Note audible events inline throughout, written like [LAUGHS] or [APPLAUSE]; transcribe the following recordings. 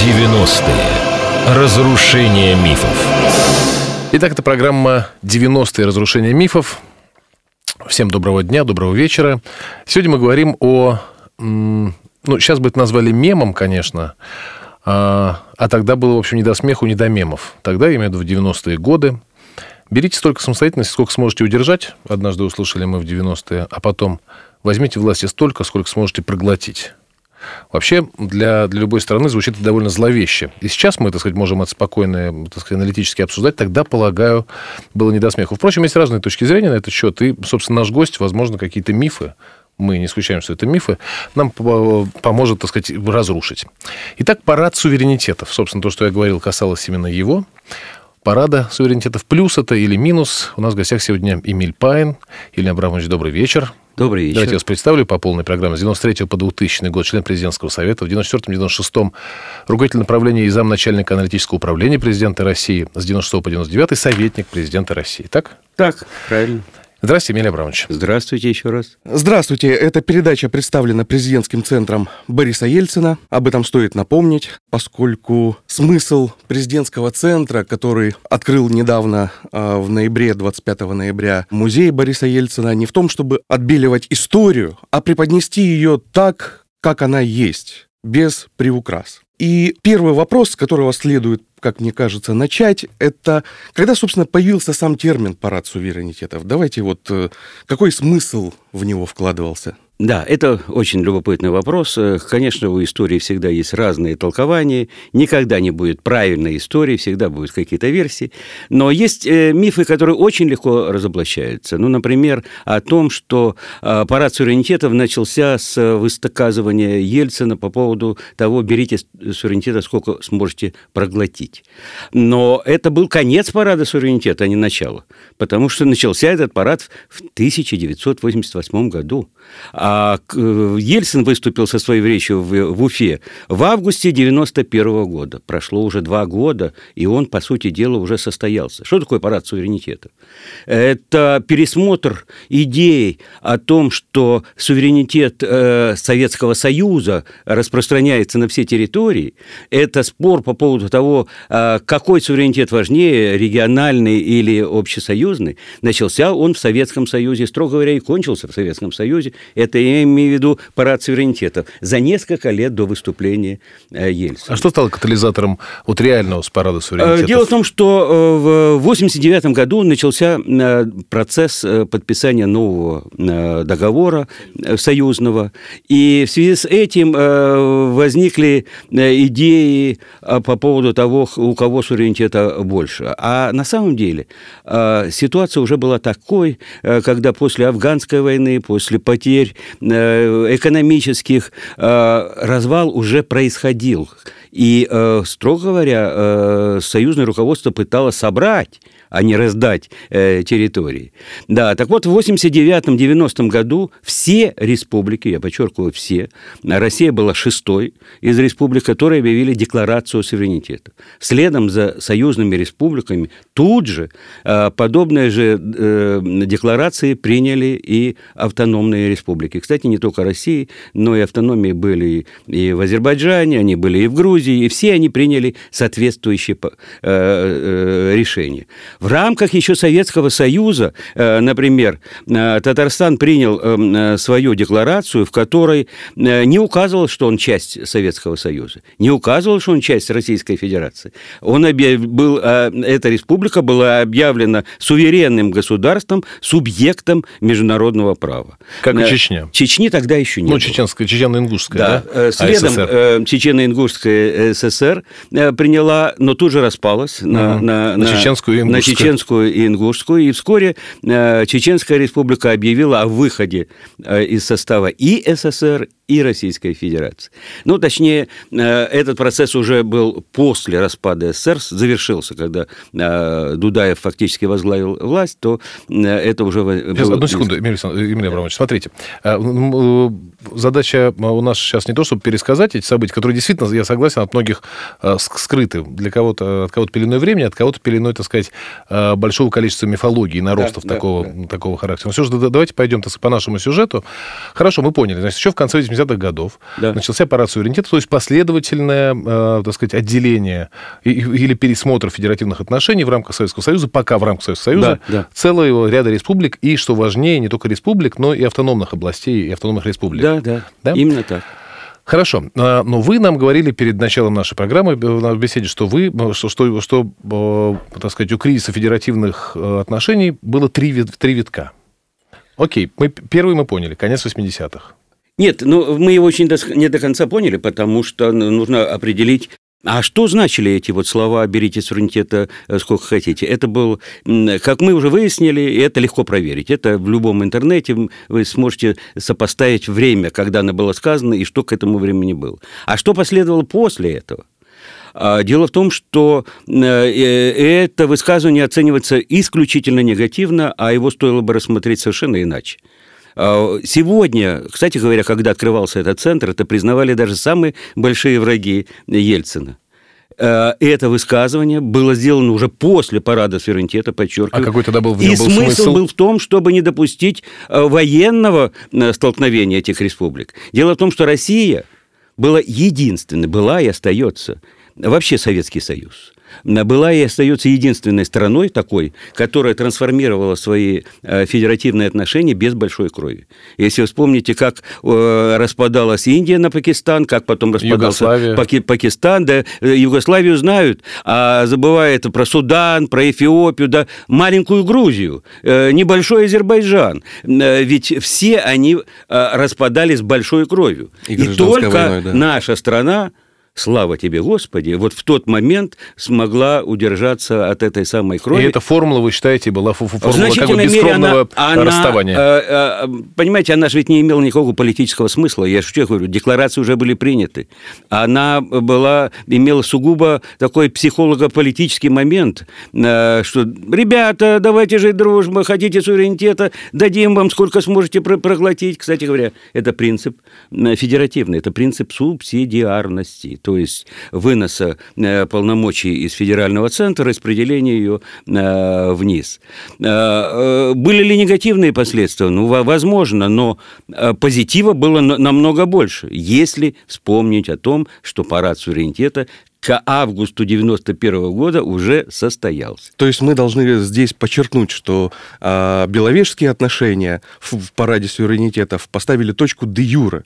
90-е. Разрушение мифов. Итак, это программа «90-е. Разрушение мифов». Всем доброго дня, доброго вечера. Сегодня мы говорим о... Ну, сейчас бы это назвали мемом, конечно, а, а тогда было, в общем, не до смеху, не до мемов. Тогда, я имею в виду, в 90-е годы. Берите столько самостоятельности, сколько сможете удержать. Однажды услышали мы в 90-е. А потом возьмите власти столько, сколько сможете проглотить. Вообще, для, для любой страны звучит это довольно зловеще. И сейчас мы, так сказать, можем это спокойно, так сказать, аналитически обсуждать. Тогда, полагаю, было не до смеху. Впрочем, есть разные точки зрения на этот счет. И, собственно, наш гость, возможно, какие-то мифы мы не исключаем, что это мифы, нам поможет, так сказать, разрушить. Итак, парад суверенитетов. Собственно, то, что я говорил, касалось именно его парада суверенитетов. Плюс это или минус. У нас в гостях сегодня Эмиль Пайн. Илья Абрамович, добрый вечер. Добрый вечер. Давайте я вас представлю по полной программе. С 93 по 2000 год член президентского совета, в 94-96 руководитель направления и замначальника аналитического управления президента России, с 96 по 99 советник президента России. Так? Так, правильно. Здравствуйте, Емельян Абрамович. Здравствуйте еще раз. Здравствуйте. Эта передача представлена президентским центром Бориса Ельцина. Об этом стоит напомнить, поскольку смысл президентского центра, который открыл недавно а, в ноябре, 25 ноября, музей Бориса Ельцина, не в том, чтобы отбеливать историю, а преподнести ее так, как она есть, без приукрас. И первый вопрос, с которого следует как мне кажется, начать, это когда, собственно, появился сам термин «парад суверенитетов». Давайте вот э, какой смысл в него вкладывался? Да, это очень любопытный вопрос. Э, конечно, у истории всегда есть разные толкования. Никогда не будет правильной истории, всегда будут какие-то версии. Но есть э, мифы, которые очень легко разоблачаются. Ну, например, о том, что э, парад суверенитетов начался с высказывания Ельцина по поводу того, берите суверенитета, сколько сможете проглотить. Но это был конец парада суверенитета, а не начало. Потому что начался этот парад в 1988 году. А э, Ельцин выступил со своей речью в, в Уфе в августе 91 года. Прошло уже два года, и он, по сути дела, уже состоялся. Что такое парад суверенитета? Это пересмотр идей о том, что суверенитет э, Советского Союза распространяется на все территории. Это спор по поводу того, э, какой суверенитет важнее, региональный или общесоюзный. Начался он в Советском Союзе, строго говоря, и кончился в Советском Союзе. Это я имею в виду парад суверенитетов. За несколько лет до выступления э, Ельцина. А что стало катализатором вот реального парада суверенитетов? Э, дело в том, что э, в 1989 году начался процесс подписания нового договора союзного, и в связи с этим возникли идеи по поводу того, у кого суверенитета больше. А на самом деле ситуация уже была такой, когда после афганской войны, после потерь экономических, э, развал уже происходил. И, э, строго говоря, союзное руководство пыталось собрать а не раздать э, территории. Да, так вот, в 89-90 году все республики, я подчеркиваю, все, Россия была шестой из республик, которые объявили декларацию суверенитета. Следом за союзными республиками тут же э, подобные же э, декларации приняли и автономные республики. Кстати, не только России, но и автономии были и в Азербайджане, они были и в Грузии, и все они приняли соответствующие э, э, решения. В рамках еще Советского Союза, э, например, э, Татарстан принял э, свою декларацию, в которой не указывал, что он часть Советского Союза, не указывал, что он часть Российской Федерации. Он был, эта республика была объявлена суверенным государством, субъектом международного права. Как и Чечня. Чечни тогда еще не Ну, чеченская, чечено-ингушская, да? да? Следом а Чечено-ингушская ССР приняла, но тут же распалась на, на, на, на чеченскую и ингушскую чеченскую. И ингушскую, и вскоре э, Чеченская республика объявила о выходе э, из состава и СССР, и Российской Федерации. Ну, точнее, э, этот процесс уже был после распада СССР, завершился, когда Дудаев фактически возглавил власть, то это уже... Сейчас, было... одну секунду, Емельян Абрамович, смотрите. Задача у нас сейчас не то, чтобы пересказать эти события, которые действительно, я согласен, от многих скрыты. Для кого-то, от кого-то пеленой времени, от кого-то пеленой, так сказать, Э, большого количества мифологии, наростов да, такого, да, да. такого характера. Но все же давайте пойдем так, по нашему сюжету. Хорошо, мы поняли. Значит, еще в конце 80 80-х годов Да. начался парад суверенитета, то есть последовательное, э, так сказать, отделение и- или пересмотр федеративных отношений в рамках Советского Союза, пока в рамках Советского Союза, Да, да. целого ряда республик, и, что важнее, не только республик, но и автономных областей и автономных республик. Да, да, Да? именно так. Хорошо, А, но вы нам говорили перед началом нашей программы э, в беседе, что вы, э, что, что, что, э, так сказать, у кризиса федеративных отношений было три, три витка. Окей, мы, первый мы поняли, конец 80-х. Нет, ну мы его очень дос- не до конца поняли, потому что ну, нужно определить, а что значили эти вот слова «берите суверенитета э, сколько хотите»? Это был, как мы уже выяснили, это легко проверить. Это в любом интернете вы сможете сопоставить время, когда оно было сказано, и что к этому времени было. А что последовало после этого? А, Дело в том, что э, э, это высказывание оценивается исключительно негативно, а его стоило бы рассмотреть совершенно иначе. А, Сегодня, кстати говоря, когда открывался этот центр, это признавали даже самые большие враги Ельцина. Э, Это высказывание было сделано уже после парада суверенитета, подчеркиваю. А какой тогда был в нем И был смысл, смысл? был в том, чтобы не допустить э, военного столкновения этих республик. Дело в том, что Россия была единственной, была и остается, вообще Советский Союз, была и остается единственной страной такой, которая трансформировала свои э, федеративные отношения без большой крови. Если вы вспомните, как э, распадалась Индия на Пакистан, как потом распадался Югославия. Паки- Пакистан, да, э, Югославию знают, а забывают про Судан, про Эфиопию, да, маленькую Грузию, небольшой Азербайджан. Ведь все они распадались большой кровью. И И, только войной, да. наша страна, слава тебе, Господи, вот в тот момент смогла удержаться от этой самой крови. И эта формула, вы считаете, была формула как бы бескровного она, она, расставания? э, э, понимаете, она же ведь не имела никакого политического смысла. Я же говорю, декларации уже были приняты. Она была, имела сугубо такой психолого-политический момент, э, что, ребята, давайте жить дружно, хотите суверенитета, дадим вам сколько сможете про- проглотить. Кстати говоря, это принцип федеративный, это принцип субсидиарности, то есть выноса э, полномочий из федерального центра, распределения ее э, вниз. Э, э, Были ли негативные последствия? Ну, во- возможно, но э, позитива было на- намного больше, если вспомнить о том, что парад суверенитета к августу 91 года уже состоялся. То есть мы должны здесь подчеркнуть, что а, беловежские отношения в, в параде суверенитетов поставили точку де юре.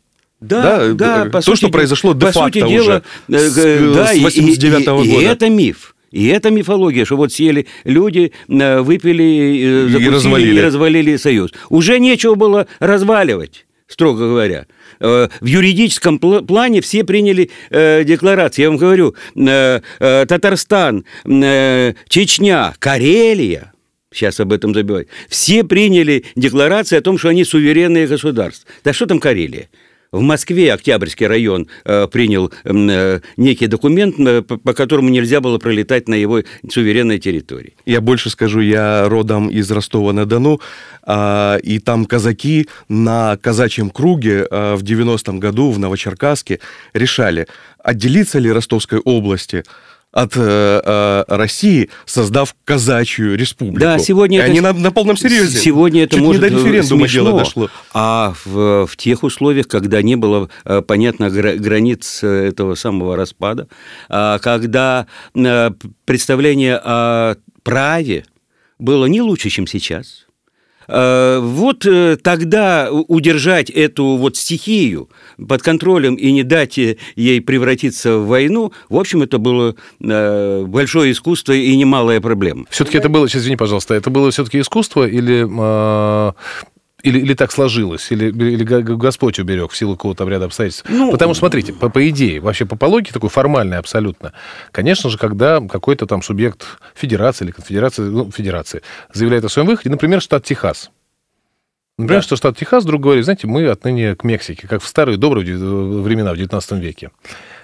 Да, да, по то, сути что де- произошло по де-факто сути дела, уже э, с- э, да, с и- и- 89-го и- года. И это миф. И это мифология, что вот съели люди, э, выпили, э, И развалили. и развалили союз. Уже нечего было разваливать, строго говоря. Э, В юридическом пл- плане все приняли э, декларации. Я вам говорю, э, э, Татарстан, э, Чечня, Карелия, сейчас об этом забивают, все приняли декларации о том, что они суверенные государства. Да что там Карелия? В Москве Октябрьский район э, принял э, некий документ, э, по, по которому нельзя было пролетать на его суверенной территории. Я больше скажу, я родом из Ростова-на-Дону, а, и там казаки на казачьем круге а, в 90-м году в Новочеркасске решали, отделиться ли Ростовской области от э, э, России, создав казачью республику. Да, сегодня И это они на, на полном серьезе. Сегодня это Чуть может не до референдума смешно, дело дошло. А в, в тех условиях, когда не было, э, понятно, гра- границ э, этого самого распада, а, когда э, представление о праве было не лучше, чем сейчас. Э, Вот э, тогда удержать эту вот стихию под контролем и не дать э, ей превратиться в войну, в общем, это было большое искусство и немалая проблема. Все-таки это было, сейчас извини, пожалуйста, это было все-таки искусство или, или, или так сложилось, или, или Господь уберег в силу какого-то обряда обстоятельств? Ну, Потому что, смотрите, по, по идее, вообще по, по логике такой формальной абсолютно, конечно же, когда какой-то там субъект федерации или конфедерации, ну, федерации заявляет о своем выходе, например, штат Техас, Например, что штат Техас вдруг говорит, знаете, мы отныне к Мексике, как в старые добрые дев- времена, в 19 веке.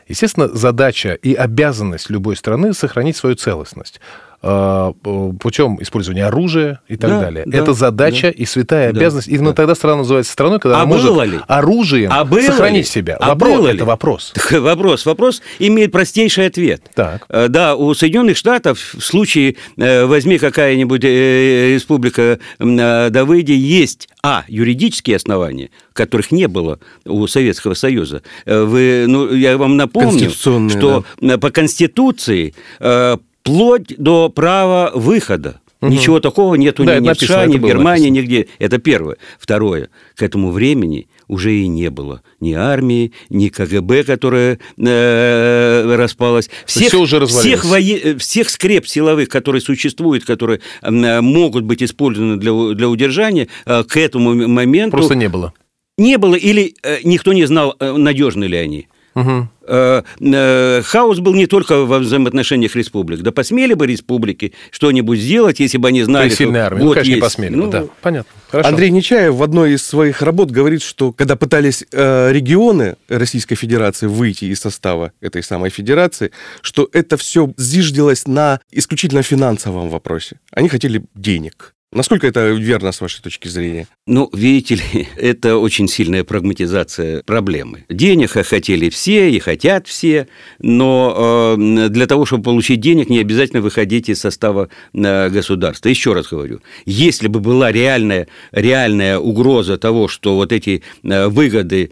Естественно, задача и обязанность любой страны сохранить свою целостность. Э, путем использования оружия и так Да, далее. да, это задача да. и святая Да, обязанность. Именно да. тогда страна называется страной, когда А она может ли? оружием А было сохранить ли? себя. А вопрос, было это ли? вопрос. [LAUGHS] Так, Вопрос. Вопрос имеет простейший ответ. Так. Э, Да, у Соединенных Штатов в случае, э, возьми какая-нибудь э, республика э, Давыди, есть, а, юридические основания, которых не было у Советского Союза. Э, Вы, ну, я вам напомню, что э, по Конституции э, вплоть до права выхода. Ничего такого нету Да, ни это в США, ни в Германии, написано. нигде. Это первое. Второе. К этому времени уже и не было ни армии, ни КГБ, которая э, распалась. Всех, всё уже всех, вое- э, всех скреп силовых, которые существуют, которые э, могут быть использованы для, для удержания, э, к этому моменту Просто не было. не было или э, никто не знал, э, надежны ли они. Э, Хаос был не только во взаимоотношениях республик. Да посмели бы республики что-нибудь сделать, если бы они знали, что армии. Ну, вот конечно, не есть. посмели бы, Ну, да. Понятно. Хорошо. Андрей Нечаев в одной из своих работ говорит, что когда пытались э, регионы Российской Федерации выйти из состава этой самой федерации, что это все зиждилось на исключительно финансовом вопросе. Они хотели денег. Насколько это верно с вашей точки зрения? Ну, видите ли, [LAUGHS] это очень сильная прагматизация проблемы. Денег хотели все и хотят все, но э, для того, чтобы получить денег, не обязательно выходить из состава э, государства. Еще раз говорю, если бы была реальная, реальная угроза того, что вот эти э, выгоды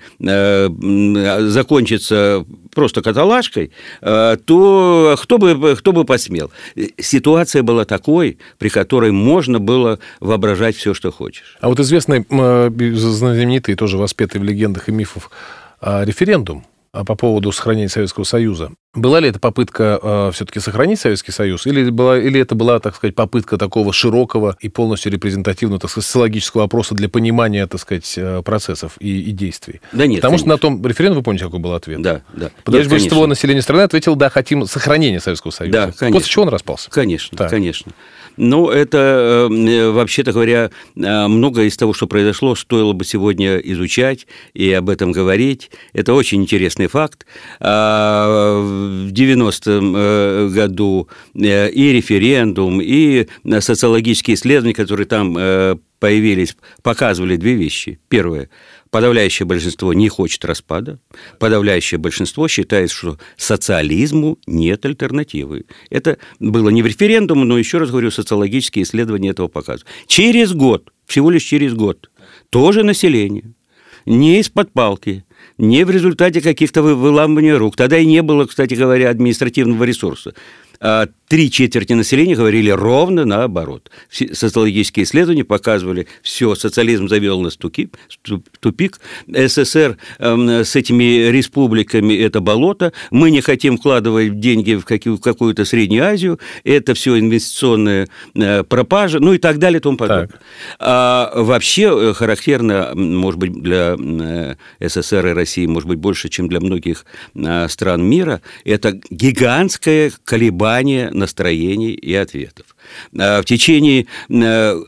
закончатся просто каталажкой, э, то кто бы, кто бы посмел? Ситуация была такой, при которой можно было воображать все, что хочешь. А вот известный, э, знаменитый, тоже воспетый в легендах и мифах, а, референдум по поводу сохранения Советского Союза. Была ли это попытка все-таки сохранить Советский Союз, или, была, или это была, так сказать, попытка такого широкого и полностью репрезентативного, так сказать, социологического опроса для понимания, так сказать, э, процессов и, и действий? Да нет, Потому что конечно. на том референдуме, вы помните, какой был ответ? Да, да. Подожди, большинство населения страны ответило, да, хотим сохранения Советского Союза. Да, конечно. После чего он распался? Конечно, Так. конечно. Ну, это, э, вообще-то говоря, э, многое из того, что произошло, стоило бы сегодня изучать и об этом говорить. Это очень интересный факт. А, В 90-м э, году э, и референдум, и социологические исследования, которые там э, появились, показывали две вещи. Первое. Подавляющее большинство не хочет распада. Подавляющее большинство считает, что социализму нет альтернативы. Это было не в референдуме, но еще раз говорю, социологические исследования этого показывают. Через год, всего лишь через год, тоже население, не из-под палки, не в результате каких-то вы- выламывания рук. Тогда и не было, кстати говоря, административного ресурса. А Три четверти населения говорили ровно наоборот. Социологические исследования показывали, все, социализм завел нас в тупик, СССР эм, с этими республиками – это болото, мы не хотим вкладывать деньги в какую- в какую-то Среднюю Азию, это все инвестиционная э, пропажа, ну и так далее и тому подобное. Так. А вообще э, характерно, может быть, для э, СССР и России, может быть, больше, чем для многих стран мира, это гигантское колебание настроений и ответов. А В течение э,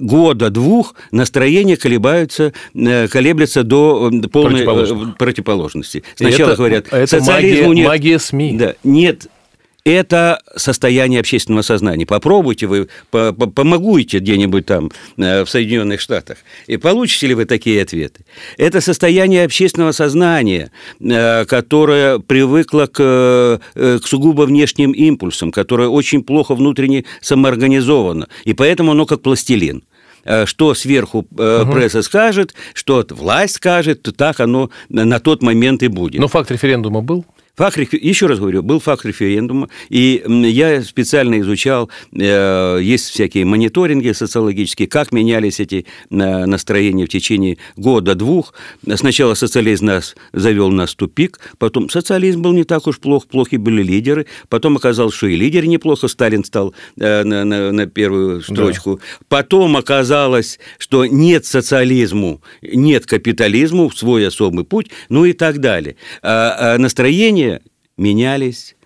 года-двух настроения колебаются, э, колеблются до полной э, противоположности. Сначала это- говорят, это социализму магия- нет. магия СМИ. Да, нет это состояние общественного сознания. Попробуйте вы, по- по- помогуйте где-нибудь там э, в Соединенных Штатах, и получите ли вы такие ответы? Это состояние общественного сознания, э, которое привыкло к, э, к сугубо внешним импульсам, которое очень плохо внутренне самоорганизовано, и поэтому оно как пластилин. Что сверху э, пресса скажет, что власть скажет, то так оно на тот момент и будет. Но факт референдума был? Факт, еще раз говорю, был факт референдума, и я специально изучал, э, есть всякие мониторинги социологические, как менялись эти э, настроения в течение года-двух. Сначала социализм нас завел нас в тупик, потом социализм был не так уж плох, плохи были лидеры, потом оказалось, что и лидеры неплохо, Сталин стал э, на, на- на первую строчку, потом оказалось, что нет социализму, нет капитализму, свой особый путь, ну и так далее. А, а настроения менялись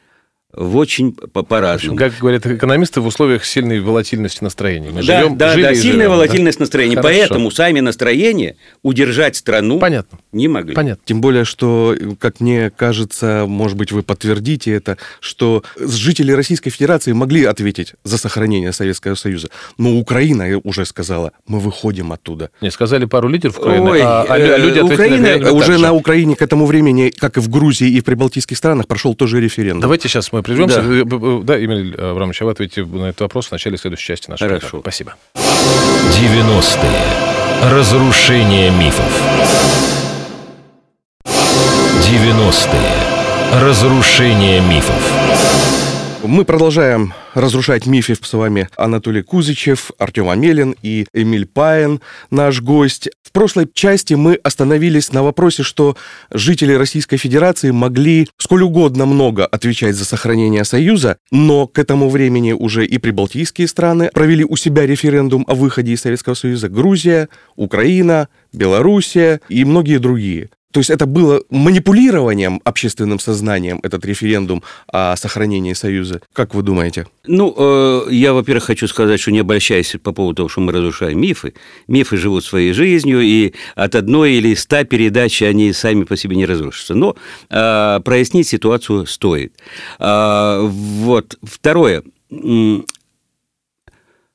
в очень по- по-разному. Как говорят экономисты, в условиях сильной волатильности настроений. Мы да, живем, да, жили да, сильная живем, да? волатильность настроения. Хорошо. Поэтому сами настроения удержать страну Понятно. не могли. Понятно. Тем более, что, как мне кажется, может быть, вы подтвердите это, что жители Российской Федерации могли ответить за сохранение Советского Союза. Но Украина уже сказала, мы выходим оттуда. Не, сказали пару лидеров Украины, Ой, а, а а э, люди Украина на Уже на Украине к этому времени, как и в Грузии и в прибалтийских странах, прошел тоже референдум. Давайте сейчас мы прервемся. Да. Э, Да, Эмиль Абрамович, а вы ответите на этот вопрос в начале следующей части нашего Хорошо. разговора. Спасибо. 90-е. Разрушение мифов. 90-е. Разрушение мифов. Мы продолжаем разрушать мифы с вами Анатолий Кузичев, Артем Амелин и Эмиль Паин, наш гость. В прошлой части мы остановились на вопросе, что жители Российской Федерации могли сколь угодно много отвечать за сохранение Союза, но к этому времени уже и прибалтийские страны провели у себя референдум о выходе из Советского Союза, Грузия, Украина, Белоруссия и многие другие. То есть это было манипулированием общественным сознанием, этот референдум о сохранении Союза. Как вы думаете? Ну, э, я, во-первых, хочу сказать, что не обольщайся по поводу того, что мы разрушаем мифы. Мифы живут своей жизнью, и от одной или ста передач они сами по себе не разрушатся. Но э, прояснить ситуацию стоит. А, вот. Второе.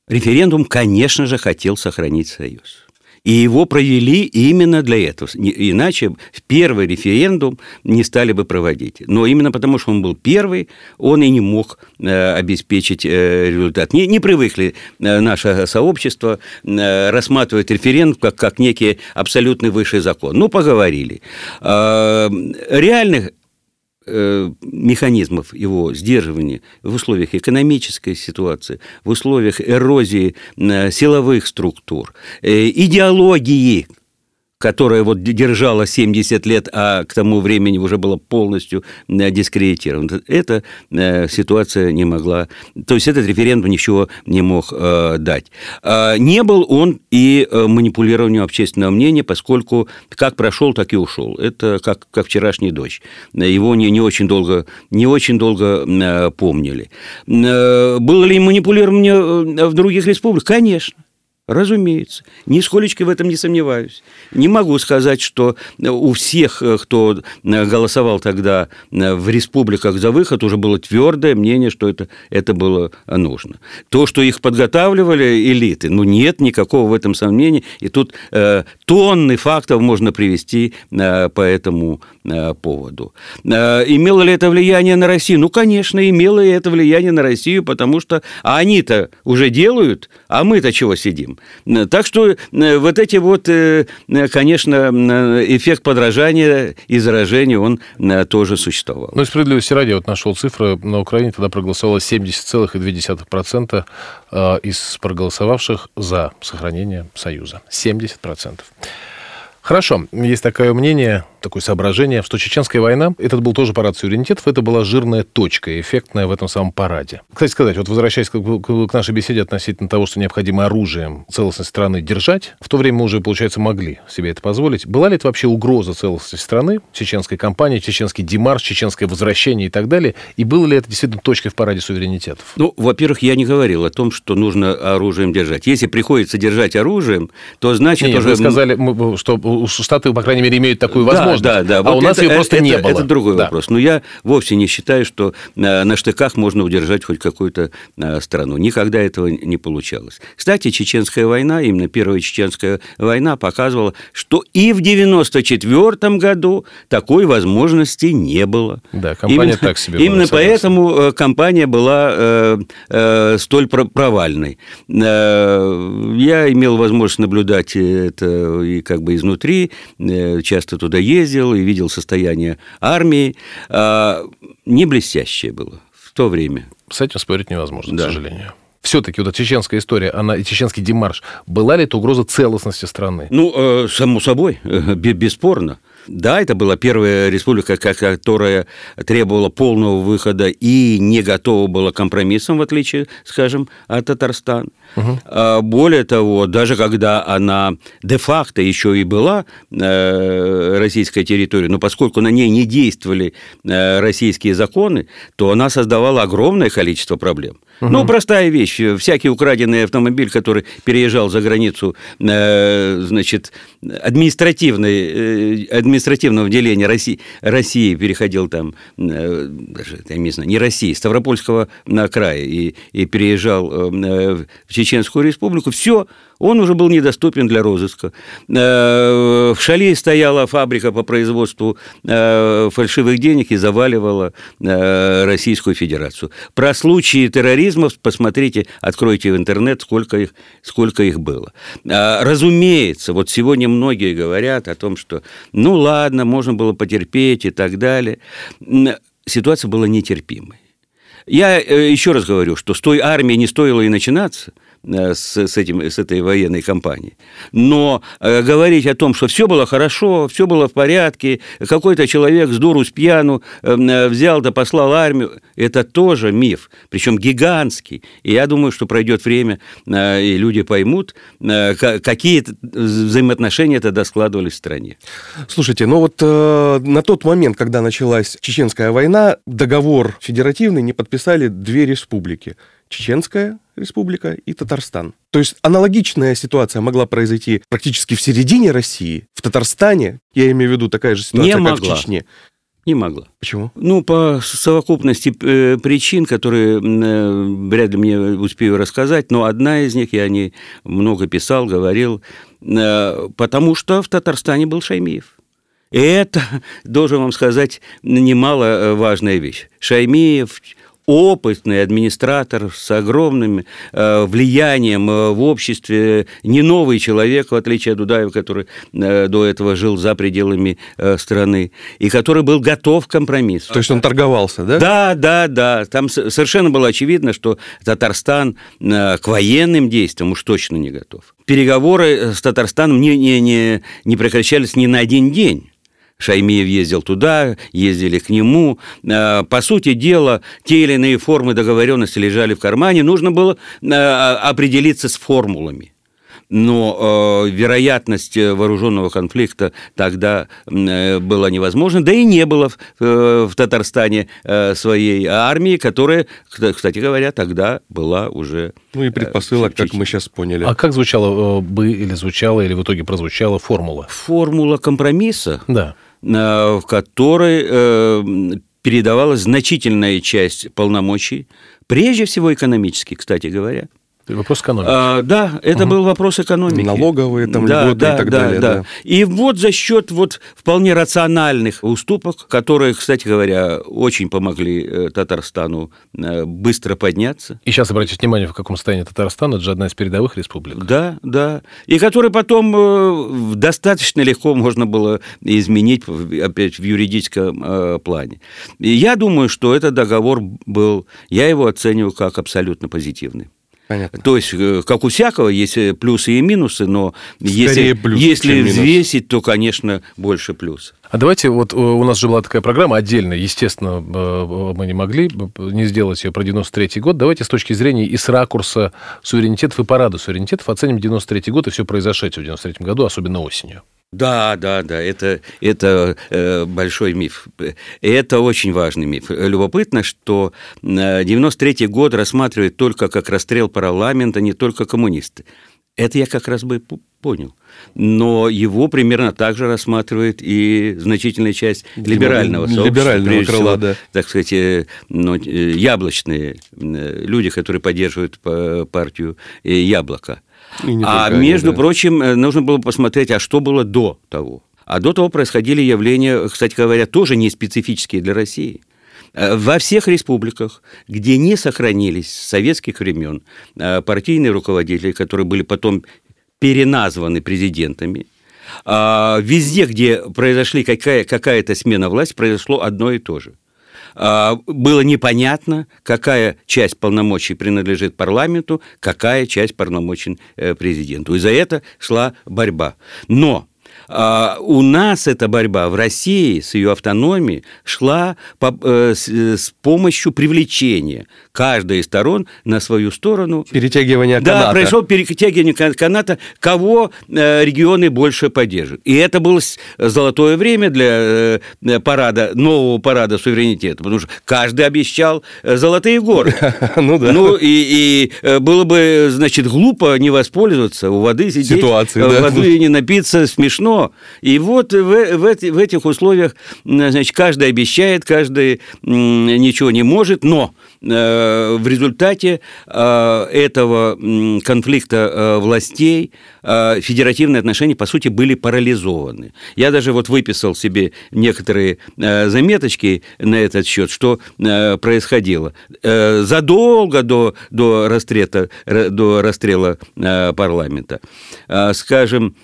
Референдум, конечно же, хотел сохранить Союз. И его провели именно для этого. Иначе первый референдум не стали бы проводить. Но именно потому, что он был первый, он и не мог э, обеспечить э, результат. Не, не привыкли э, наше сообщество рассматривать референдум как, как некий абсолютный высший закон. Ну, поговорили. Реальных механизмов его сдерживания в условиях экономической ситуации, в условиях эрозии э, силовых структур, э, идеологии, которая вот держала 70 лет, а к тому времени уже была полностью э, дискредитирована. Эта э, ситуация не могла... То есть этот референдум ничего не мог э, дать. А Не был он и манипулированием общественного мнения, поскольку как прошел, так и ушел. Это как, как вчерашний дождь. Его не, не очень долго, не очень долго помнили. Было ли манипулирование в других республиках? Конечно. Разумеется. Нисколечко в этом не сомневаюсь. Не могу сказать, что у всех, э, кто э, голосовал тогда э, в республиках за выход, уже было твердое мнение, что это, это было нужно. То, что их подготавливали элиты, ну нет никакого в этом сомнения. И тут э, тонны фактов можно привести э, по этому э, поводу. Э, имело ли это влияние на Россию? Ну, конечно, имело это влияние на Россию, потому что а они-то уже делают, а мы-то чего сидим? Э, Так что э, вот эти вот, э, э, конечно, эффект подражания и заражения, он тоже существовал. Ну, справедливости ради, вот нашел цифры, на Украине тогда проголосовало 70,2% э, из проголосовавших за сохранение Союза. 70%. Хорошо, есть такое мнение, такое соображение, что Чеченская война, этот был тоже парад суверенитетов, это была жирная точка, эффектная в этом самом параде. Кстати сказать, вот возвращаясь к, к- нашей беседе относительно того, что необходимо оружием целостность страны держать, в то время мы уже, получается, могли себе это позволить. Была ли это вообще угроза целостности страны, чеченской кампании, чеченский демарш, чеченское возвращение и так далее? И было ли это действительно точкой в параде суверенитетов? Ну, во-первых, я не говорил о том, что нужно оружием держать. Если приходится держать оружием, то значит Нет, уже... вы сказали, что Штаты, по крайней мере, имеют такую Да, возможность, Да, да, а Вот у нас это- ее просто это- не было. Это другой Да. вопрос. Но я вовсе не считаю, что э, на штыках можно удержать хоть какую-то э, страну. Никогда этого не получалось. Кстати, Чеченская война, именно Первая Чеченская война показывала, что и в 94 году такой возможности не было. Да, компания так себе была, Именно согласен. поэтому э, компания была э, э, столь про- провальной. Э, Я имел возможность наблюдать это и как бы изнутри, э, часто туда ездил и видел состояние армии. А, Не блестящее было в то время. С этим спорить невозможно, Да. к сожалению. Все-таки вот эта чеченская история, она чеченский демарш, была ли это угроза целостности страны? Ну, э, само собой, [LAUGHS] бе- бесспорно. Да, это была первая республика, которая требовала полного выхода и не готова была к компромиссам, в отличие, скажем, от Татарстана. Угу. Более того, даже когда она де-факто еще и была э, российской территорией, но поскольку на ней не действовали э, российские законы, то она создавала огромное количество проблем. Угу. Ну, простая вещь. Всякий украденный автомобиль, который переезжал за границу, значит, административной, административного деления России, России переходил там, даже, я не знаю, не России, Ставропольского края, и, и переезжал в Чеченскую республику, все, он уже был недоступен для розыска. Э, в Шали стояла фабрика по производству э, фальшивых денег и заваливала э, Российскую Федерацию. Про случаи терроризма посмотрите, откройте в интернет, сколько их, сколько их было. Разумеется, вот сегодня многие говорят о том, что ну ладно, можно было потерпеть и так далее. Ситуация была нетерпимой. Я еще раз говорю, что с той армией не стоило и начинаться – с, с, этим, с этой военной кампанией. Но э, говорить о том, что все было хорошо, все было в порядке, какой-то человек с дуру с пьяну э, э, взял да послал армию, это тоже миф, причем гигантский. И я думаю, что пройдет время, э, и люди поймут, э, какие взаимоотношения тогда складывались в стране. Слушайте, ну вот э, на тот момент, когда началась Чеченская война, договор федеративный не подписали две республики. Чеченская республика и Татарстан. То есть аналогичная ситуация могла произойти практически в середине России, в Татарстане, я имею в виду такая же ситуация, Не как могла. в Чечне. Не могла. Почему? Ну, по совокупности э, причин, которые э, вряд ли мне успею рассказать, но одна из них, я о ней много писал, говорил, э, потому что в Татарстане был Шаймиев. И это, [LAUGHS] должен вам сказать, немало важная вещь. Шаймиев, опытный администратор с огромным э, влиянием э, в обществе, не новый человек, в отличие от Дудаева, который э, до этого жил за пределами э, страны, и который был готов к компромиссу. То есть он торговался, да? Да, да, да. Там совершенно было очевидно, что Татарстан э, к военным действиям уж точно не готов. Переговоры с Татарстаном не, не, не, не прекращались ни на один день. Шаймиев ездил туда, ездили к нему. Э, по сути дела, те или иные формы договоренности лежали в кармане. Нужно было э, определиться с формулами но э, вероятность вооруженного конфликта тогда э, была невозможна, да и не было в, э, в Татарстане э, своей армии, которая, кстати говоря, тогда была уже... Ну и предпосылок, как мы сейчас поняли. А как звучала э, бы или звучала, или в итоге прозвучала формула? Формула компромисса? Да. Э, в которой э, передавалась значительная часть полномочий, прежде всего экономически, кстати говоря. Вопрос экономики. А, да, это угу. был вопрос экономики. Налоговые там да, льготы да, и так да, далее. Да. Да. И вот за счет вот вполне рациональных уступок, которые, кстати говоря, очень помогли э, Татарстану э, быстро подняться. И сейчас обратите внимание, в каком состоянии Татарстан, это же одна из передовых республик. Да, да. И которые потом э, достаточно легко можно было изменить, опять, в юридическом плане. И я думаю, что этот договор был, я его оцениваю как абсолютно позитивный. Понятно. То есть, э, как у всякого, есть э, плюсы и минусы, но Скорее если, плюс, если чем минус. взвесить, то, конечно, больше плюс. А давайте, вот э, у нас же была такая программа отдельная, естественно, мы не могли не сделать ее про 93-й год. Давайте с точки зрения и с ракурса суверенитетов и парада суверенитетов оценим 93-й год и все произошедшее в 93-м году, особенно осенью. Да, да, да, это, это э, большой миф. Это очень важный миф. Любопытно, что 93-й год рассматривает только как расстрел парламента, не только коммунисты. Это я как раз бы понял. Но его примерно так же рассматривает и значительная часть либерального сообщества. Либерального крыла, всего, да. Так сказать, э, ну, яблочные люди, которые поддерживают партию «Яблоко». А они, между да. прочим, э, нужно было посмотреть, а что было до того. А до того происходили явления, кстати говоря, тоже не специфические для России. Э, Во всех республиках, где не сохранились с советских времен э, партийные руководители, которые были потом переназваны президентами, а везде, где произошли какая- какая-то смена власти, произошло одно и то же. А, Было непонятно, какая часть полномочий принадлежит парламенту, какая часть полномочий э, президенту. И за это шла борьба. Но у нас эта борьба в России с ее автономией шла по, э, с, э, с помощью привлечения каждой из сторон на свою сторону. Перетягивание Да, каната. произошло перетягивание кан- каната, кого э, регионы больше поддерживают. И это было золотое время для э, парада, нового парада суверенитета, потому что каждый обещал э, золотые горы. [LAUGHS] Ну да. Ну, и, и было бы, значит, глупо не воспользоваться, у воды сидеть, Ситуацией, э, да. воды не напиться, смешно. И вот в, в эти- в этих условиях, значит, каждый обещает, каждый ничего не может, но в результате э, этого конфликта э, властей э, федеративные отношения, по сути, были парализованы. Я даже вот выписал себе некоторые э, заметочки на этот счет, что э, происходило. Э, Задолго до, до, расстрела, до расстрела э, парламента, э, скажем,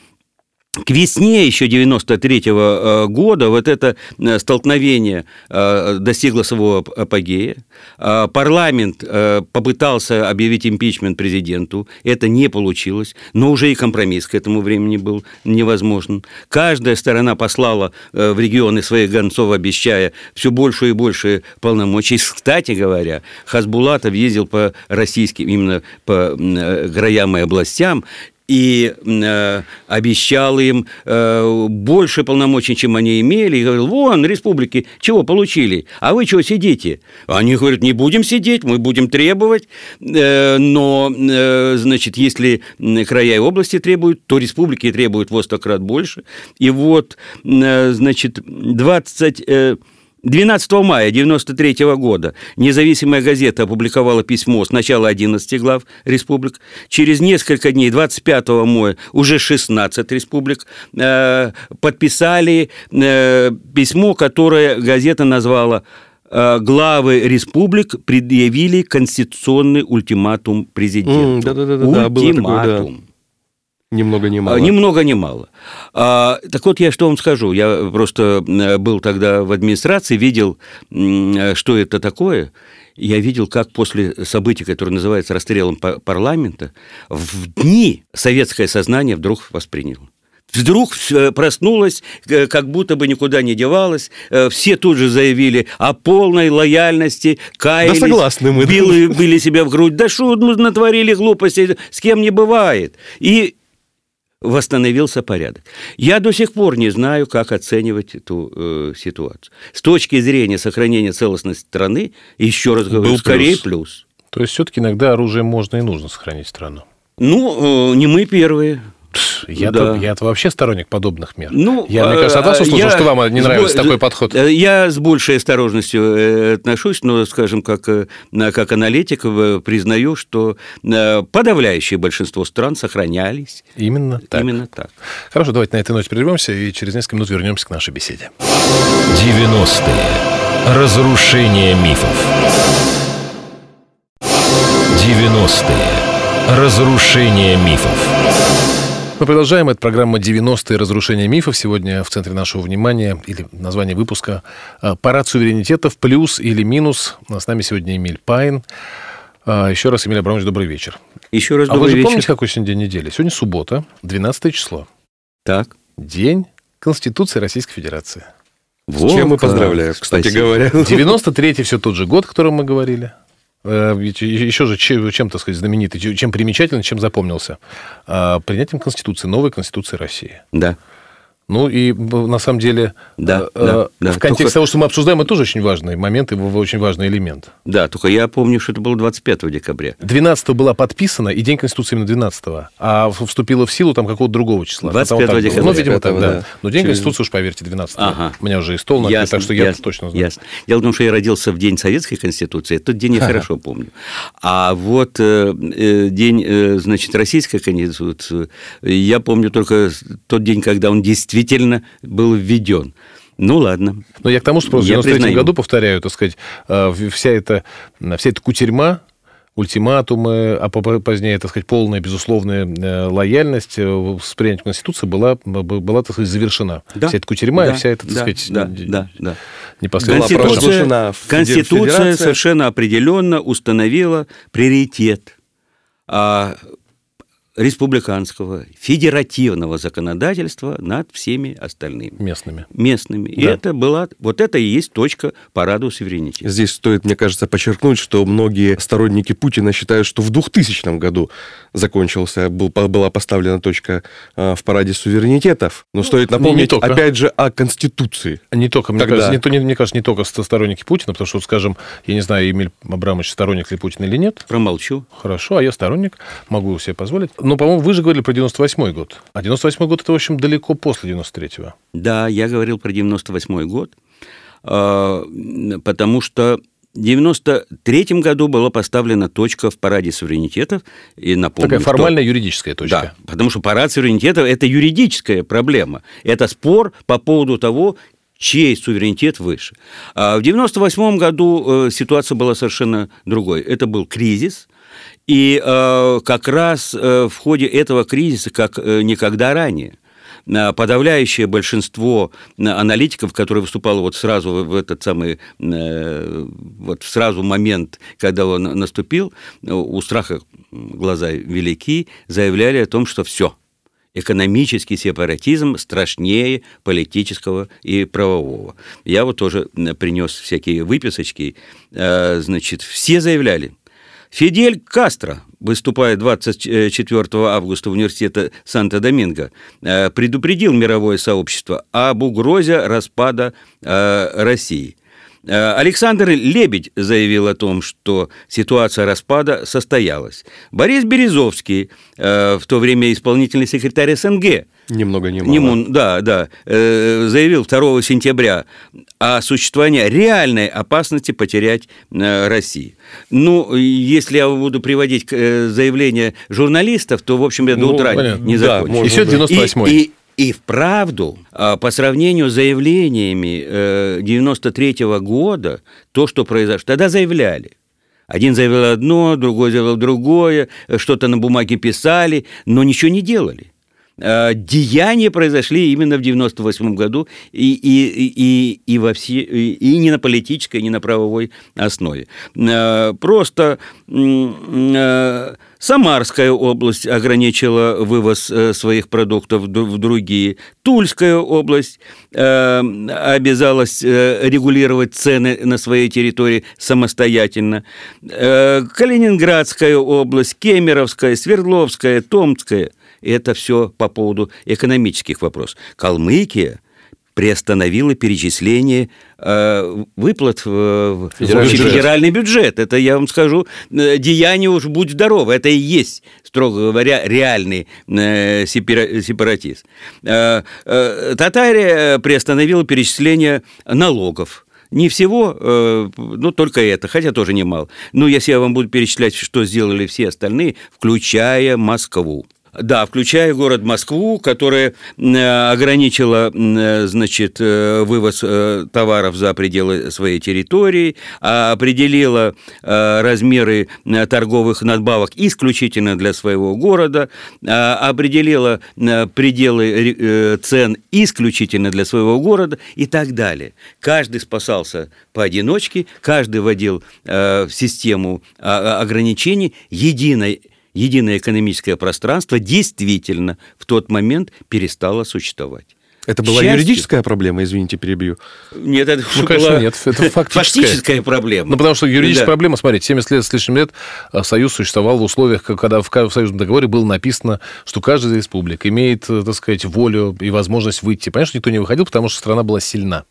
к весне еще 93 -го года вот это э, столкновение э, достигло своего апогея. Э, Парламент э, попытался объявить импичмент президенту. Это не получилось, но уже и компромисс к этому времени был невозможен. Каждая сторона послала э, в регионы своих гонцов, обещая все больше и больше полномочий. Кстати говоря, Хасбулатов ездил по российским, именно по э, краям и областям, и э, обещал им э, больше полномочий, чем они имели, и говорил, вон, республики, чего получили, а вы чего сидите? Они говорят, не будем сидеть, мы будем требовать, э, но, э, значит, если края и области требуют, то республики требуют во сто крат больше. И вот, э, значит, 20... э, 12 мая 1993 года независимая газета опубликовала письмо сначала 11 глав республик, через несколько дней, 25 мая, уже 16 республик э, подписали э, письмо, которое газета назвала э, главы республик предъявили конституционный ультиматум президенту. М, да-да-да-да, было такое, да. Ни много ни мало. А, Ни много, ни мало. А, так вот, я что вам скажу. Я просто был тогда в администрации, видел, что это такое. Я видел, как после событий, которое называется расстрелом па- парламента, в дни советское сознание вдруг восприняло. Вдруг э, проснулось, э, как будто бы никуда не девалось. Э, Все тут же заявили о полной лояльности, каялись, согласны мы, да. били, били себя в грудь. Да что мы натворили глупости, с кем не бывает. И восстановился порядок. Я до сих пор не знаю, как оценивать эту э, ситуацию. С точки зрения сохранения целостности страны, еще раз говорю, Был скорее плюс. плюс. То есть все-таки иногда оружием можно и нужно сохранить страну. Ну, э, не мы первые. Я-то, Да. я-то вообще сторонник подобных мер. Ну, я, мне кажется, от вас э, услышал, я что вам не нравится бо- такой подход. э, Я с большей осторожностью э, отношусь, но, скажем, как, как аналитик признаю, что подавляющее большинство стран сохранялись Именно так. именно так. Хорошо, давайте на этой ноте прервемся и через несколько минут вернемся к нашей беседе. 90-е. Разрушение мифов. 90-е. Разрушение мифов. Мы продолжаем. Это программа «90-е. Разрушение мифов». Сегодня в центре нашего внимания, или название выпуска, э, «Парад суверенитетов. Плюс или минус». С нами сегодня Эмиль Пайн. А, Еще раз, Эмиль Абрамович, добрый вечер. Еще раз А вы добрый же вечер. помните, какой сегодня день недели? Сегодня суббота, 12 число. Так. День Конституции Российской Федерации. С чем мы Вот как. поздравляю, кстати Спасибо. говоря. 93-й все тот же год, о котором мы говорили. Э, Еще же чем, так сказать, знаменитый, чем- чем примечательный, чем запомнился. А, Принятием Конституции, новой Конституции России. Да. Ну и на самом деле Да, э, да, да. в контексте Только- того, что мы обсуждаем, это тоже очень важный момент и очень важный элемент. Да, только я помню, что это было 25 декабря. 12 была подписана, и День Конституции именно 12 а вступила в силу там какого-то другого числа. 25 Потому так было. декабря. Ну, видимо, так, 25, да. да. Но День Через- Конституции уж, поверьте, 12 Ага. У меня уже и стол накрыт, так что я точно знаю. ясно. Дело в том, что я родился в день Советской Конституции, этот день я хорошо помню. А вот э, э, день, э, значит, Российской Конституции, я помню только тот день, когда он действительно был введен. Ну, ладно. Но я к тому, что просто в Я 93 признаю. году, повторяю, так сказать, э, в- вся эта, вся эта кутерьма, ультиматумы, а по- позднее, так сказать, полная, безусловная э, лояльность э, с принятием Конституции была, была так сказать, завершена. Да. Вся эта кутерьма и Да, вся эта, так да, сказать, да, да, да. непосредственно в Конституция Федерация. совершенно определенно установила приоритет. А республиканского, федеративного законодательства над всеми остальными. Местными. Местными. И Да. это была, вот это и есть точка параду суверенитета. Здесь стоит, мне кажется, подчеркнуть, что многие сторонники Путина считают, что в 2000 году закончился, был, по- была поставлена точка а, в параде суверенитетов. Но стоит не- не напомнить, только. опять же, о Конституции. Не только, мне Тогда. кажется, не, то- не- мне кажется, не только сто- сторонники Путина, потому что, скажем, я не знаю, Эмиль Абрамович сторонник ли Путина или нет. Промолчу. Хорошо, а я сторонник, могу себе позволить. Но, по-моему, вы же говорили про 98 год. А 98 год это, в общем, далеко после 93-го. Да, я говорил про 98 год, а, потому что в 93 году была поставлена точка в параде суверенитетов. И напомню, Такая что- формальная юридическая точка. Да, потому что парад суверенитета – это юридическая проблема. Это спор по поводу того, чей суверенитет выше. А в 1998 году э, ситуация была совершенно другой. Это был кризис, и э, как раз э, в ходе этого кризиса, как э, никогда ранее, э, подавляющее большинство э, аналитиков, которые выступало вот сразу в этот самый э, вот сразу момент, когда он наступил, у страха глаза велики, заявляли о том, что все, экономический сепаратизм страшнее политического и правового. Я вот тоже принес всякие выписочки. Значит, все заявляли, Фидель Кастро, выступая 24 августа в университете Санто-Доминго, э, предупредил мировое сообщество об угрозе распада э, России. Э, Александр Лебедь заявил о том, что ситуация распада состоялась. Борис Березовский, э, в то время исполнительный секретарь СНГ, Ни много ни мало. Нимун, да, да, э, заявил 2 сентября о существовании реальной опасности потерять э, Россию. Ну, если я буду приводить э, заявления журналистов, то, в общем, я до Ну, утра понятно. не Да, закончу. И сегодня 98-й. И, и, и вправду, а, по сравнению с заявлениями э, 93 года, то, что произошло, тогда заявляли. Один заявил одно, другой заявил другое, э, что-то на бумаге писали, но ничего не делали. Э, Деяния произошли именно в 98 году и, и, и, и, во все, и, и не на политической, не на правовой основе. Э, Просто э, Самарская область ограничила вывоз э, своих продуктов в другие. Тульская область обязалась регулировать цены на своей территории самостоятельно. Калининградская область, Кемеровская, Свердловская, Томская. Это все по поводу экономических вопросов. Калмыкия приостановила перечисление э, выплат в, в Федеральный общий бюджет. федеральный бюджет. Это, я вам скажу, э, деяние уж будь здоров. Это и есть, строго говоря, реальный э, сепара- сепаратизм. Э, э, Татария приостановила перечисление налогов. Не всего, э, ну, только это, хотя тоже немало. Ну, если я вам буду перечислять, что сделали все остальные, включая Москву. Да, включая город Москву, которая э, ограничила, э, значит, э, вывоз товаров за пределы своей территории, а определила размеры торговых надбавок исключительно для своего города, а, определила пределы цен исключительно для своего города и так далее. Каждый спасался поодиночке, каждый вводил в систему а, ограничений единой единое экономическое пространство действительно в тот момент перестало существовать. Это была счастью- юридическая проблема, извините, перебью. Нет, это Ну, была конечно, нет, это фактическая. фактическая проблема. Ну, потому что юридическая Да. проблема, смотрите, 70 лет с лишним лет а, Союз существовал в условиях, когда в, союзном договоре было написано, что каждая из республик имеет, э, так сказать, волю и возможность выйти. Понятно, что никто не выходил, потому что страна была сильна.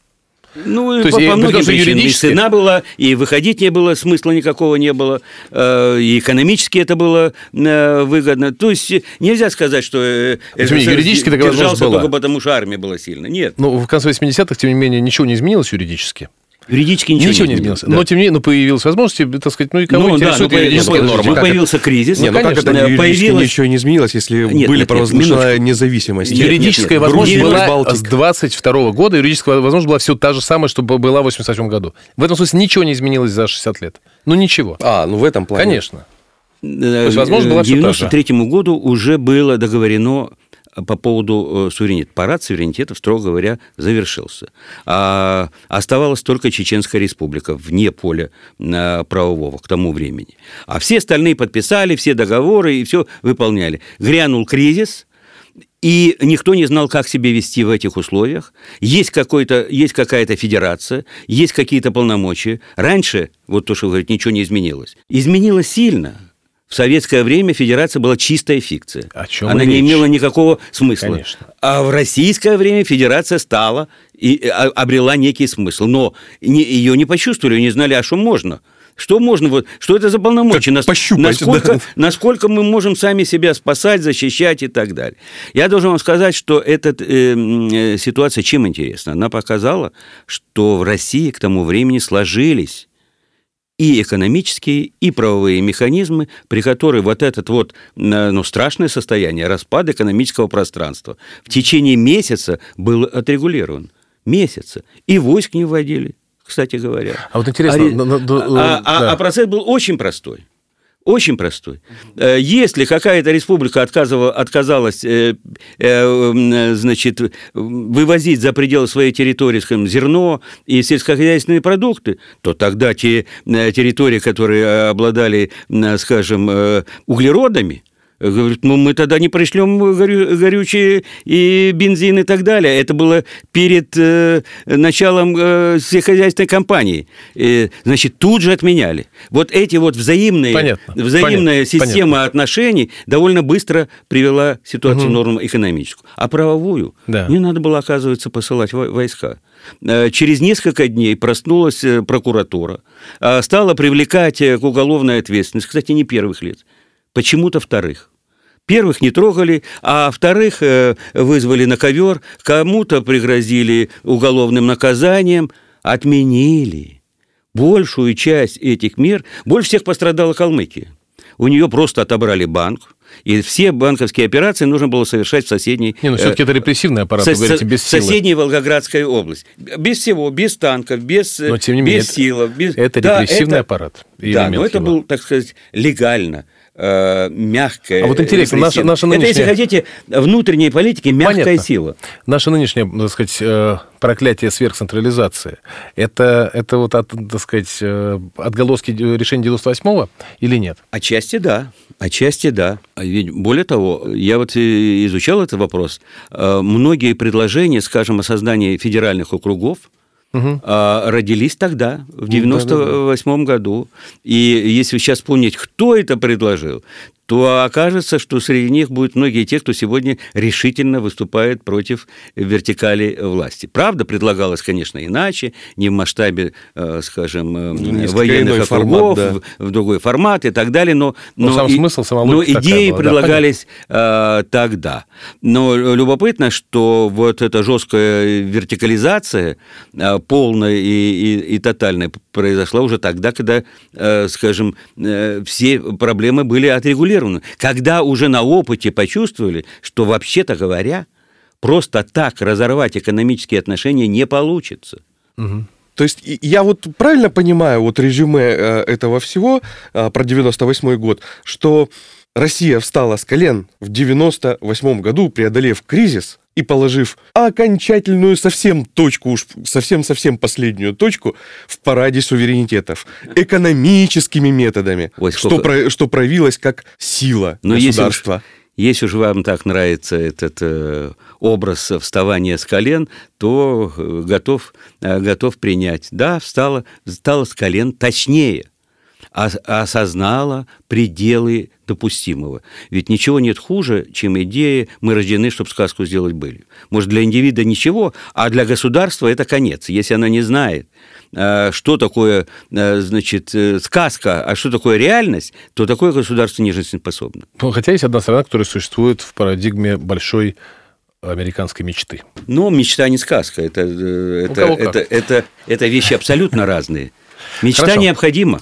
Ну, То есть, по, и по многим причинам. юридически- И цена была, и выходить не было, смысла никакого не было, э, и экономически это было э, выгодно. То есть нельзя сказать, что э, менее, юридически держался была. только потому, что армия была сильна. Нет, Ну, в конце 80-х, тем не менее, ничего не изменилось юридически. Юридически ничего, Ничего, не изменилось. Да. Но, тем не менее, ну, появилась возможность, так сказать, ну, и кого Ну, да, интересует ну, юридическая ну, норма? ну, появился кризис. Не, ну как конечно. это Э, юридически появилась- ничего не изменилось, если Нет, были нет, нет, провозглашена независимость? Нет, Юридическая нет, возможность Грузия, была Балтика. с 22 года, юридическая возможность была все та же самая, что была в 88 году. В этом смысле ничего не изменилось за 60 лет. Ну, ничего. А, ну в этом плане. Конечно. То есть, возможно, была к та же. 93 году уже было договорено по поводу э, суверенитета. Парад суверенитета, строго говоря, завершился. А оставалась только Чеченская республика вне поля э, правового к тому времени. А все остальные подписали все договоры и все выполняли. Грянул кризис, и никто не знал, как себя вести в этих условиях. Есть, какой-то, есть какая-то федерация, есть какие-то полномочия. Раньше, вот то, что вы говорите, ничего не изменилось. Изменилось сильно. В советское время федерация была чистая фикция. О чем Она и не речь. имела никакого смысла. Конечно. А в российское время федерация стала и а, обрела некий смысл. Но ее не почувствовали, не знали, а что можно. Что можно, вот, что это за полномочия? Пощупать, насколько, да. насколько мы можем сами себя спасать, защищать и так далее. Я должен вам сказать, что эта э, э, ситуация чем интересна? Она показала, что в России к тому времени сложились и экономические, и правовые механизмы, при которых вот этот вот э, ну, страшное состояние, распад экономического пространства в течение месяца был отрегулирован. Месяца. И войск не вводили, кстати говоря. А вот интересно, на- на- а- а- да. а процесс был очень простой. Очень простой. Э, Если какая-то республика отказывала, отказалась э, э, значит, вывозить за пределы своей территории скажем, зерно и сельскохозяйственные продукты, то тогда те территории, которые обладали, скажем, углеродами, Говорит, ну мы тогда не пришлем горю- горючее и бензин и так далее. Это было перед э, началом э, сельскохозяйственной кампании. Э, значит, тут же отменяли. Вот эти вот взаимные, Понятно. взаимная Понятно. система отношений довольно быстро привела ситуацию в норму экономическую. А правовую Да. не надо было, оказывается, посылать во- войска. Э, Через несколько дней проснулась э, прокуратура, э, стала привлекать к уголовной ответственности, кстати, не первых лиц, почему-то вторых. Первых не трогали, а вторых э, вызвали на ковер, кому-то пригрозили уголовным наказанием, отменили. Большую часть этих мер, больше всех пострадала Калмыкия. У нее просто отобрали банк, и все банковские операции нужно было совершать в соседней... Не, ну все-таки это репрессивный аппарат, Со- вы говорите, без силы. Соседняя Волгоградская область. Без всего, без танков, без, э, Но, тем не менее, без это- силы. Без... это Да, репрессивный это- аппарат, Да, но это его. был, так сказать, легально, э, мягкое. А вот интересно, наша- наша Это, если нынешняя- хотите, внутренней политики мягкая Понятно. сила. Наше нынешнее, так сказать, э, проклятие сверхцентрализации, это, это вот, от, так сказать, э, отголоски решения 98-го или нет? Отчасти да, отчасти да. А Ведь более того, я вот изучал этот вопрос. Многие предложения, скажем, о создании федеральных округов, а, родились тогда, в 98 году. И если сейчас вспомнить, кто это предложил, то окажется, что среди них будут многие те, кто сегодня решительно выступает против вертикали власти. Правда, предлагалось, конечно, иначе, не в масштабе, э, скажем, э, Ну, военных иной формат, округов, да. в, в другой формат и так далее, но, Но сам смысл, сама но идеи была, да, предлагались э, тогда. Но любопытно, что вот эта жесткая вертикализация, э, полная и, и, и тотальная, произошла уже тогда, когда, скажем, все проблемы были отрегулированы. Когда уже на опыте почувствовали, что вообще-то говоря, просто так разорвать экономические отношения не получится. То есть я вот правильно понимаю вот резюме э, этого всего э, про 98 год, что Россия встала с колен в 98 году, преодолев кризис и положив окончательную совсем точку, уж совсем-совсем последнюю точку в параде суверенитетов экономическими методами, Ой, что, про- что проявилось как сила Но если уж, государства. если уж вам так нравится этот э, образ вставания с колен, то э, готов, э, готов принять. Да, встала, встала с колен точнее, осознала пределы допустимого. Ведь ничего нет хуже, чем идея «мы рождены, чтобы сказку сделать былью». Может, для индивида ничего, а для государства это конец. Если она не знает, э, что такое, э, значит, э, сказка, а что такое реальность, то такое государство не жизнеспособно. Ну, Хотя есть одна страна, которая существует в парадигме большой американской мечты. Но мечта не сказка. Это, это, как. это, это, это вещи абсолютно разные. Мечта Хорошо. необходима.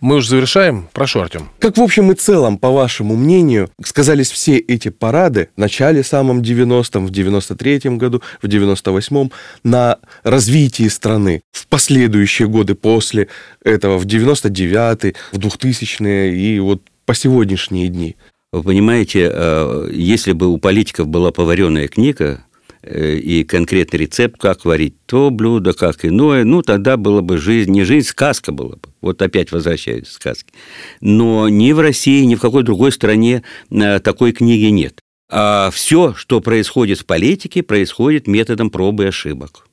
Мы уже завершаем. Прошу, Артем. Как в общем и целом, по вашему мнению, сказались все эти парады в начале самом 90-м, в 93-м году, в 98-м на развитии страны в последующие годы после этого, в 99-й, в 2000-е и вот по сегодняшние дни? Вы понимаете, э, если бы у политиков была поваренная книга, и конкретный рецепт, как варить то блюдо, как иное, ну, тогда была бы жизнь, не жизнь, сказка была бы. Вот опять возвращаюсь к сказке. Но ни в России, ни в какой другой стране э, такой книги нет. А все, что происходит в политике, происходит методом пробы и ошибок.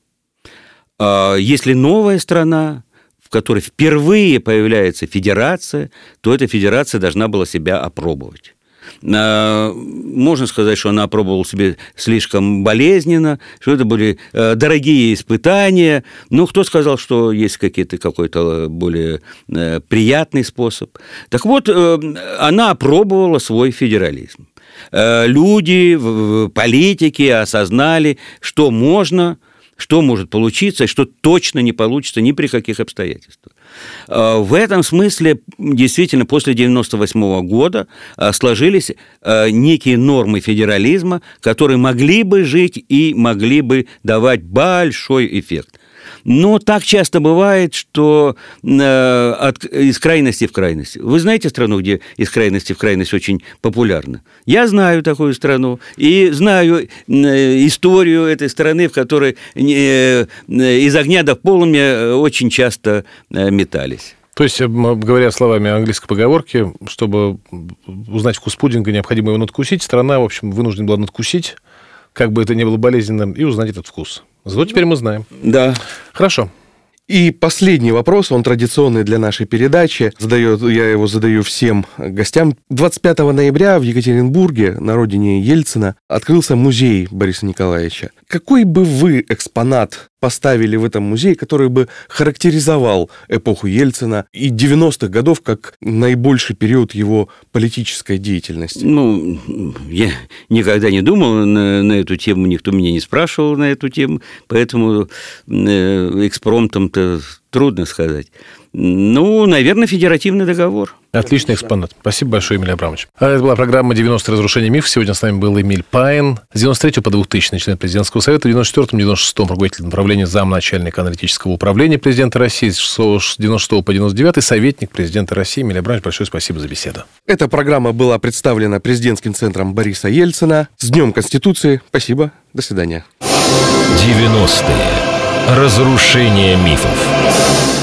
А если новая страна, в которой впервые появляется федерация, то эта федерация должна была себя опробовать. А, можно сказать, что она опробовала себе слишком болезненно, что это были э, дорогие испытания. Но кто сказал, что есть какие-то, какой-то более э, приятный способ? Так вот, э, она опробовала свой федерализм. Люди, политики осознали, что можно, что может получиться, и что точно не получится ни при каких обстоятельствах. Э, в этом смысле действительно после 1998 года э, сложились э, некие нормы федерализма, которые могли бы жить и могли бы давать большой эффект. Но так часто бывает, что э, от, из крайности в крайность. Вы знаете страну, где из крайности в крайность очень популярна? Я знаю такую страну и знаю э, историю этой страны, в которой э, из огня до полумя очень часто э, метались. То есть, говоря словами английской поговорки, чтобы узнать вкус пудинга, необходимо его надкусить. Страна, в общем, вынуждена была надкусить, как бы это ни было болезненным, и узнать этот вкус. Зато теперь мы знаем. Да. Хорошо. И последний вопрос, он традиционный для нашей передачи. Задаю, я его задаю всем гостям. 25 ноября в Екатеринбурге, на родине Ельцина, открылся музей Бориса Николаевича. Какой бы вы экспонат поставили в этом музее, который бы характеризовал эпоху Ельцина и 90-х годов как наибольший период его политической деятельности? Ну, я никогда не думал на, на эту тему, никто меня не спрашивал на эту тему, поэтому э, экспромтом-то трудно сказать. Ну, наверное, федеративный договор. Отличный экспонат. Спасибо большое, Эмилий Абрамович. А это была программа «90 разрушения миф». Сегодня с нами был Эмиль Пайн. С 93 по 2000 член президентского совета, в 94-96 руководитель направления замначальника аналитического управления президента России, с 96 по 99 советник президента России. Эмилий Абрамович, большое спасибо за беседу. Эта программа была представлена президентским центром Бориса Ельцина. С Днем Конституции. Спасибо. До свидания. 90-е. Разрушение мифов.